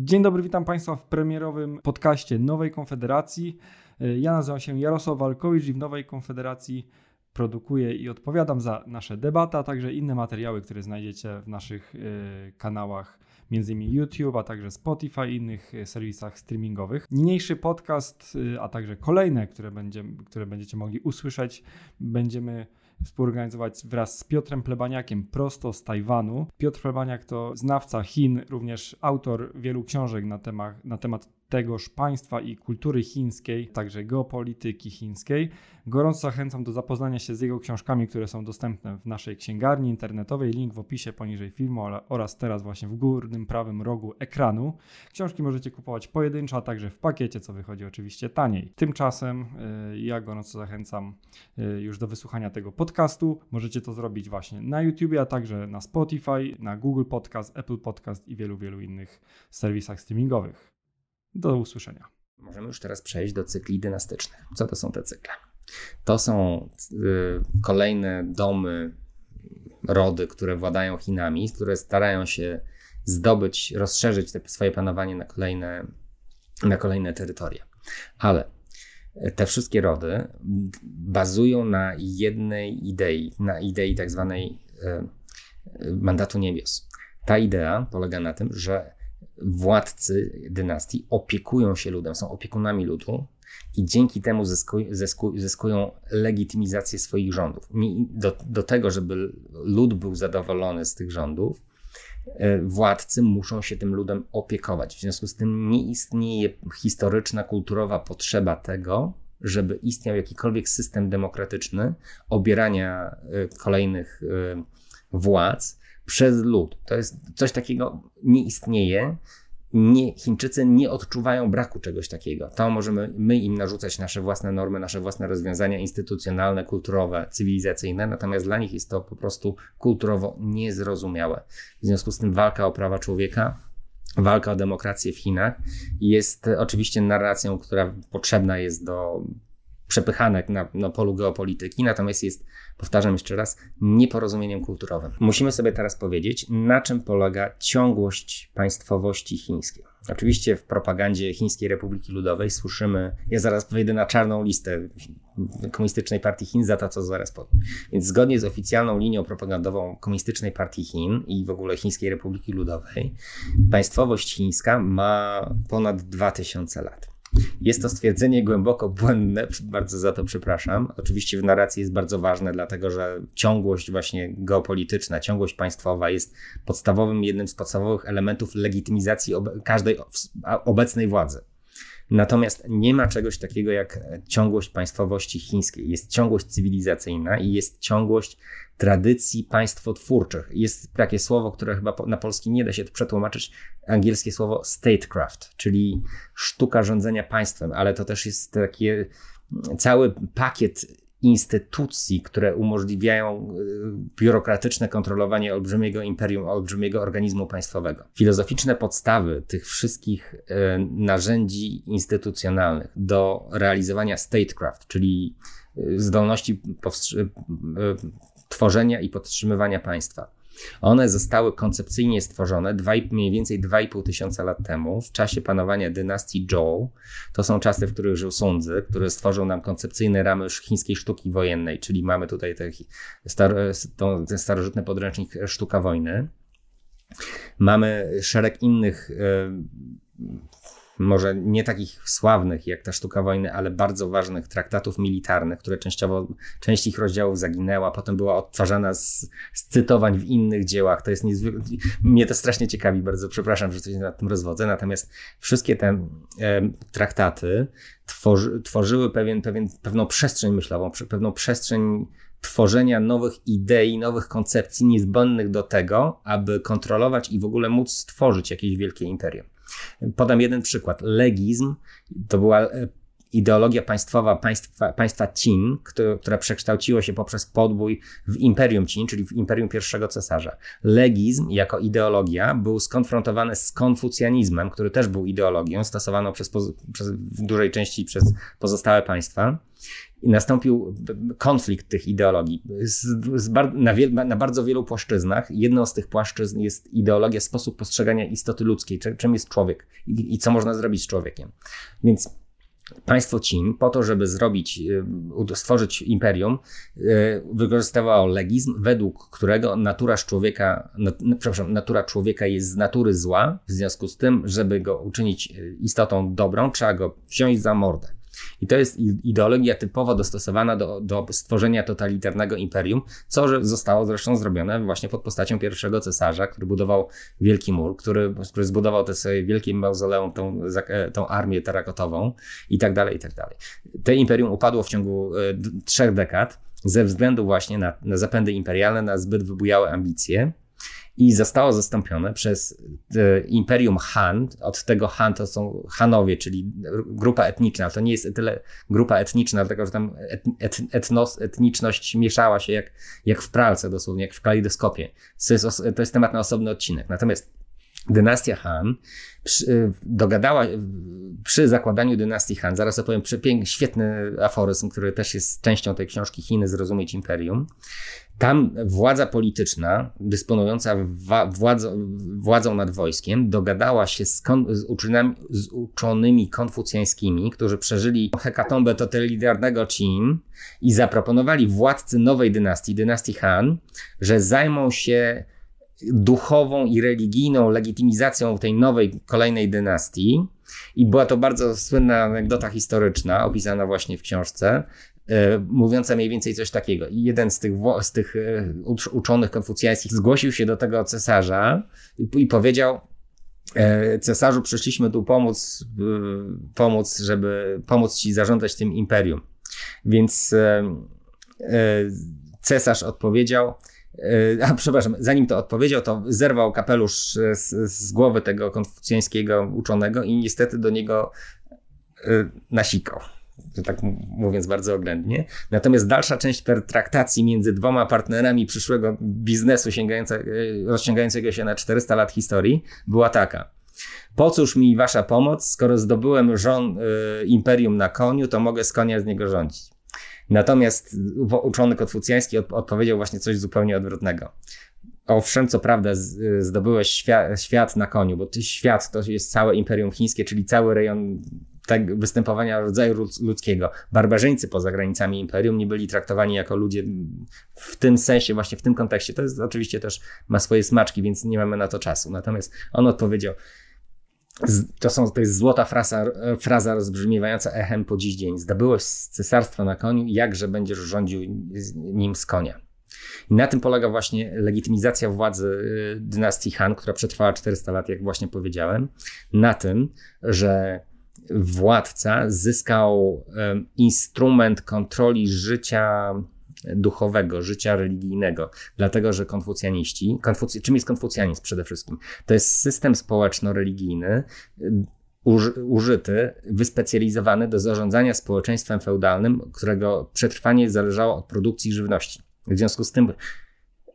Dzień dobry, witam Państwa w premierowym podcaście Nowej Konfederacji. Ja nazywam się Jarosław Walkowicz i w Nowej Konfederacji produkuję i odpowiadam za nasze debaty, a także inne materiały, które znajdziecie w naszych y, kanałach, m.in. YouTube, a także Spotify i innych y, serwisach streamingowych. Niniejszy podcast, y, a także kolejne, które, będzie, które będziecie mogli usłyszeć, będziemy współorganizować wraz z Piotrem Plebaniakiem prosto z Tajwanu. Piotr Plebaniak to znawca Chin, również autor wielu książek na na temat tegoż państwa i kultury chińskiej, także geopolityki chińskiej. Gorąco zachęcam do zapoznania się z jego książkami, które są dostępne w naszej księgarni internetowej. Link w opisie poniżej filmu oraz teraz właśnie w górnym prawym rogu ekranu. Książki możecie kupować pojedynczo, a także w pakiecie, co wychodzi oczywiście taniej. Tymczasem yy, ja gorąco zachęcam yy, już do wysłuchania tego podcastu. Możecie to zrobić właśnie na YouTube, a także na Spotify, na Google Podcast, Apple Podcast i wielu, wielu innych serwisach streamingowych. Do usłyszenia. Możemy już teraz przejść do cykli dynastycznych. Co to są te cykle? To są y, kolejne domy, rody, które władają Chinami, które starają się zdobyć, rozszerzyć te swoje panowanie na kolejne, na kolejne terytoria. Ale te wszystkie rody bazują na jednej idei, na idei tak zwanej y, mandatu niebios. Ta idea polega na tym, że władcy dynastii opiekują się ludem, są opiekunami ludu i dzięki temu zyskuj, zyskuj, zyskują legitymizację swoich rządów. Do, do tego, żeby lud był zadowolony z tych rządów, e, władcy muszą się tym ludem opiekować. W związku z tym nie istnieje historyczna, kulturowa potrzeba tego, żeby istniał jakikolwiek system demokratyczny obierania e, kolejnych e, władz przez lud. To jest coś takiego nie istnieje. Nie, Chińczycy nie odczuwają braku czegoś takiego. To możemy my im narzucać nasze własne normy, nasze własne rozwiązania instytucjonalne, kulturowe, cywilizacyjne, natomiast dla nich jest to po prostu kulturowo niezrozumiałe. W związku z tym walka o prawa człowieka, walka o demokrację w Chinach jest oczywiście narracją, która potrzebna jest do przepychanek na, na polu geopolityki, natomiast jest, powtarzam jeszcze raz, nieporozumieniem kulturowym. Musimy sobie teraz powiedzieć, na czym polega ciągłość państwowości chińskiej. Oczywiście w propagandzie Chińskiej Republiki Ludowej słyszymy, ja zaraz wejdę na czarną listę Komunistycznej Partii Chin za to, co zaraz powiem. Więc zgodnie z oficjalną linią propagandową Komunistycznej Partii Chin i w ogóle Chińskiej Republiki Ludowej, państwowość chińska ma ponad 2000 lat. Jest to stwierdzenie głęboko błędne, bardzo za to przepraszam. Oczywiście w narracji jest bardzo ważne, dlatego że ciągłość właśnie geopolityczna, ciągłość państwowa jest podstawowym, jednym z podstawowych elementów legitymizacji każdej obecnej władzy. Natomiast nie ma czegoś takiego jak ciągłość państwowości chińskiej. Jest ciągłość cywilizacyjna i jest ciągłość tradycji państwotwórczych. Jest takie słowo, które chyba na polski nie da się przetłumaczyć, angielskie słowo statecraft, czyli sztuka rządzenia państwem, ale to też jest taki cały pakiet instytucji, które umożliwiają y, biurokratyczne kontrolowanie olbrzymiego imperium, olbrzymiego organizmu państwowego. Filozoficzne podstawy tych wszystkich y, narzędzi instytucjonalnych do realizowania statecraft, czyli y, zdolności tworzenia i podtrzymywania państwa. One zostały koncepcyjnie stworzone dwa, mniej więcej 2,5 tysiąca lat temu, w czasie panowania dynastii Zhou. To są czasy, w których żył Sun Tzu, który stworzył nam koncepcyjne ramy chińskiej sztuki wojennej, czyli mamy tutaj te, star, ten starożytny podręcznik Sztuka Wojny. Mamy szereg innych może nie takich sławnych jak ta sztuka wojny, ale bardzo ważnych traktatów militarnych, które częściowo, część ich rozdziałów zaginęła, potem była odtwarzana z, z cytowań w innych dziełach. To jest niezwykle, mnie to strasznie ciekawi, bardzo przepraszam, że coś nad tym rozwodzę, natomiast wszystkie te e, traktaty tworzy, tworzyły pewien, pewien, pewną przestrzeń myślową, pewną przestrzeń tworzenia nowych idei, nowych koncepcji niezbędnych do tego, aby kontrolować i w ogóle móc stworzyć jakieś wielkie imperium. Podam jeden przykład. Legizm to była e, ideologia państwowa państwa, państwa Qin, która przekształciła się poprzez podbój w Imperium Qin, czyli w Imperium pierwszego cesarza. Legizm jako ideologia był skonfrontowany z konfucjanizmem, który też był ideologią stosowaną przez, przez w dużej części przez pozostałe państwa. i nastąpił konflikt tych ideologii z, z bar na, na, bardzo wielu płaszczyznach. Jedną z tych płaszczyzn jest ideologia, sposób postrzegania istoty ludzkiej, czym jest człowiek i, i co można zrobić z człowiekiem. Więc Państwo Chin po to, żeby zrobić, y, stworzyć imperium, y, wykorzystywało legizm, według którego natura człowieka, przepraszam, natura człowieka jest z natury zła, w związku z tym, żeby go uczynić y, istotą dobrą, trzeba go wziąć za mordę. I to jest ideologia typowo dostosowana do, do stworzenia totalitarnego imperium, co zostało zresztą zrobione właśnie pod postacią pierwszego cesarza, który budował Wielki Mur, który, który zbudował te swoje wielkie mauzoleum, tą, e, tą armię terakotową i tak dalej, i tak dalej. To imperium upadło w ciągu e, trzech dekad ze względu właśnie na, na zapędy imperialne, na zbyt wybujałe ambicje i zostało zastąpione przez e, Imperium Han. Od tego Han to są Hanowie, czyli grupa etniczna. To nie jest tyle grupa etniczna, dlatego że tam et, etnos, etniczność mieszała się jak, jak w pralce dosłownie, jak w kalejdoskopie. To jest, to jest temat na osobny odcinek. Natomiast dynastia Han przy, dogadała przy zakładaniu dynastii Han, zaraz opowiem świetny aforyzm, który też jest częścią tej książki Chiny Zrozumieć Imperium. Tam władza polityczna, dysponująca władzą, władzą nad wojskiem, dogadała się z, kon, z, uczynami, z uczonymi konfucjańskimi, którzy przeżyli hekatombę totalitarnego Qin i zaproponowali władcy nowej dynastii, dynastii Han, że zajmą się duchową i religijną legitymizacją tej nowej, kolejnej dynastii. I była to bardzo słynna anegdota historyczna, opisana właśnie w książce, e, mówiąca mniej więcej coś takiego. I jeden z tych, z tych e, uczonych konfucjańskich zgłosił się do tego cesarza i, i powiedział, e, cesarzu, przyszliśmy tu pomóc, pomóc, żeby pomóc ci zarządzać tym imperium. Więc cesarz odpowiedział, a przepraszam, zanim to odpowiedział, to zerwał kapelusz z, z głowy tego konfucjańskiego uczonego i niestety do niego e, nasikał tak mówiąc bardzo oględnie. Natomiast dalsza część pertraktacji między dwoma partnerami przyszłego biznesu e, rozciągającego się na 400 lat historii była taka. Po cóż mi wasza pomoc, skoro zdobyłem żon, y, imperium na koniu, to mogę z konia z niego rządzić. Natomiast uczony konfucjański odpowiedział właśnie coś zupełnie odwrotnego. Owszem, co prawda zdobyłeś świat, świat na koniu, bo świat to jest całe imperium chińskie, czyli cały rejon tak, występowania rodzaju ludzkiego. Barbarzyńcy poza granicami imperium nie byli traktowani jako ludzie w tym sensie, właśnie w tym kontekście. To jest oczywiście też ma swoje smaczki, więc nie mamy na to czasu. Natomiast on odpowiedział, to, są, to jest złota fraza, fraza rozbrzmiewająca echem po dziś dzień. Zdobyłeś cesarstwo na koniu, jakże będziesz rządził nim z konia. I na tym polega właśnie legitymizacja władzy y, dynastii Han, która przetrwała 400 lat, jak właśnie powiedziałem. Na tym, że władca zyskał instrument kontroli życia duchowego, życia religijnego, dlatego że konfucjaniści, konfucj, czym jest konfucjanizm przede wszystkim? To jest system społeczno-religijny, y, użyty, wyspecjalizowany do zarządzania społeczeństwem feudalnym, którego przetrwanie zależało od produkcji żywności. W związku z tym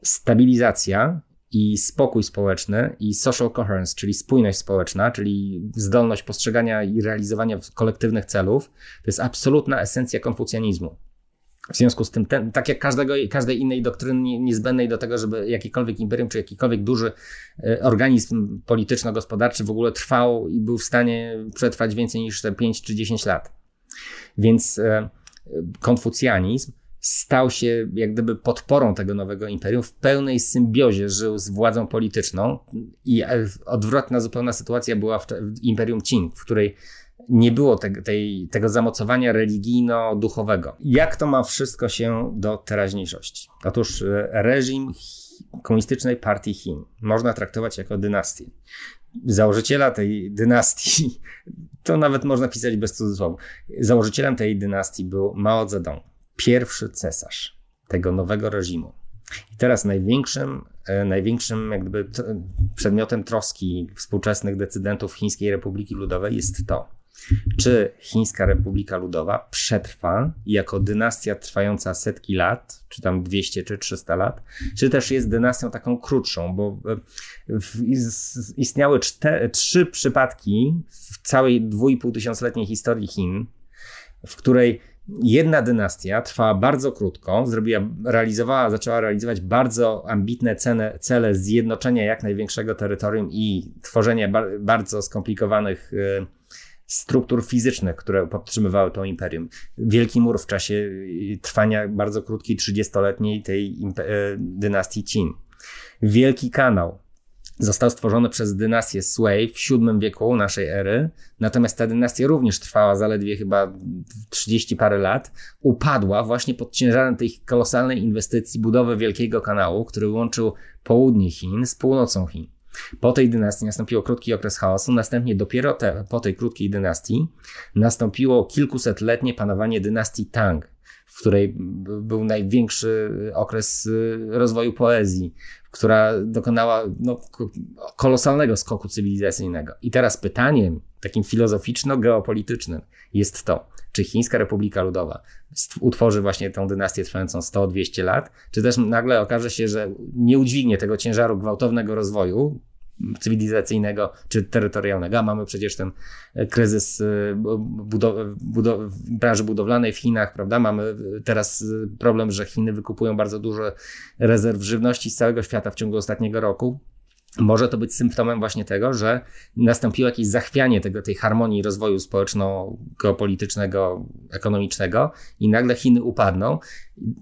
stabilizacja i spokój społeczny i social coherence, czyli spójność społeczna, czyli zdolność postrzegania i realizowania kolektywnych celów, to jest absolutna esencja konfucjanizmu. W związku z tym, ten, tak jak każdego, każdej innej doktryny niezbędnej do tego, żeby jakikolwiek imperium czy jakikolwiek duży e, organizm polityczno-gospodarczy w ogóle trwał i był w stanie przetrwać więcej niż te 5 czy 10 lat. Więc e, konfucjanizm stał się jak gdyby podporą tego nowego imperium, w pełnej symbiozie żył z władzą polityczną i e, odwrotna zupełna sytuacja była w, imperium Qing, w której nie było te, tej, tego zamocowania religijno-duchowego. Jak to ma wszystko się do teraźniejszości? Otóż e, reżim komunistycznej partii Chin można traktować jako dynastię. Założyciela tej dynastii, to nawet można pisać bez cudzysłowu, założycielem tej dynastii był Mao Zedong, pierwszy cesarz tego nowego reżimu. I teraz największym, e, największym jakby przedmiotem troski współczesnych decydentów Chińskiej Republiki Ludowej jest to, czy Chińska Republika Ludowa przetrwa jako dynastia trwająca setki lat, czy tam 200 czy 300 lat, czy też jest dynastią taką krótszą, bo istniały cztery, trzy przypadki w całej 2,5 tysiącletniej historii Chin, w której jedna dynastia trwała bardzo krótko, zrobiła, realizowała, zaczęła realizować bardzo ambitne cele, cele zjednoczenia jak największego terytorium i tworzenia bar, bardzo skomplikowanych y, struktur fizycznych, które podtrzymywały to imperium. Wielki mur w czasie y, trwania bardzo krótkiej, 30-letniej tej y, dynastii Qin. Wielki kanał, został stworzony przez dynastię Sui w VII wieku naszej ery, natomiast ta dynastia również trwała zaledwie chyba 30 parę lat, upadła właśnie pod ciężarem tej kolosalnej inwestycji budowy wielkiego kanału, który łączył południe Chin z północą Chin. Po tej dynastii nastąpił krótki okres chaosu, następnie dopiero te, po tej krótkiej dynastii nastąpiło kilkusetletnie panowanie dynastii Tang, w której był największy okres y, rozwoju poezji, która dokonała no, kolosalnego skoku cywilizacyjnego. I teraz pytaniem takim filozoficzno-geopolitycznym jest to, czy Chińska Republika Ludowa utworzy właśnie tą dynastię trwającą 100-200 lat, czy też nagle okaże się, że nie udźwignie tego ciężaru gwałtownego rozwoju, cywilizacyjnego czy terytorialnego. A mamy przecież ten e, kryzys e, budow- budow- branży budowlanej w Chinach, prawda? Mamy teraz e, problem, że Chiny wykupują bardzo dużo rezerw żywności z całego świata w ciągu ostatniego roku może to być symptomem właśnie tego, że nastąpiło jakieś zachwianie tego, tej harmonii rozwoju społeczno-geopolitycznego, ekonomicznego i nagle Chiny upadną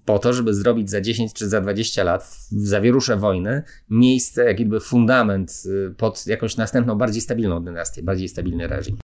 po to, żeby zrobić za 10 czy za 20 lat w zawierusze wojny miejsce, jakby fundament y, pod jakąś następną, bardziej stabilną dynastię, bardziej stabilny reżim.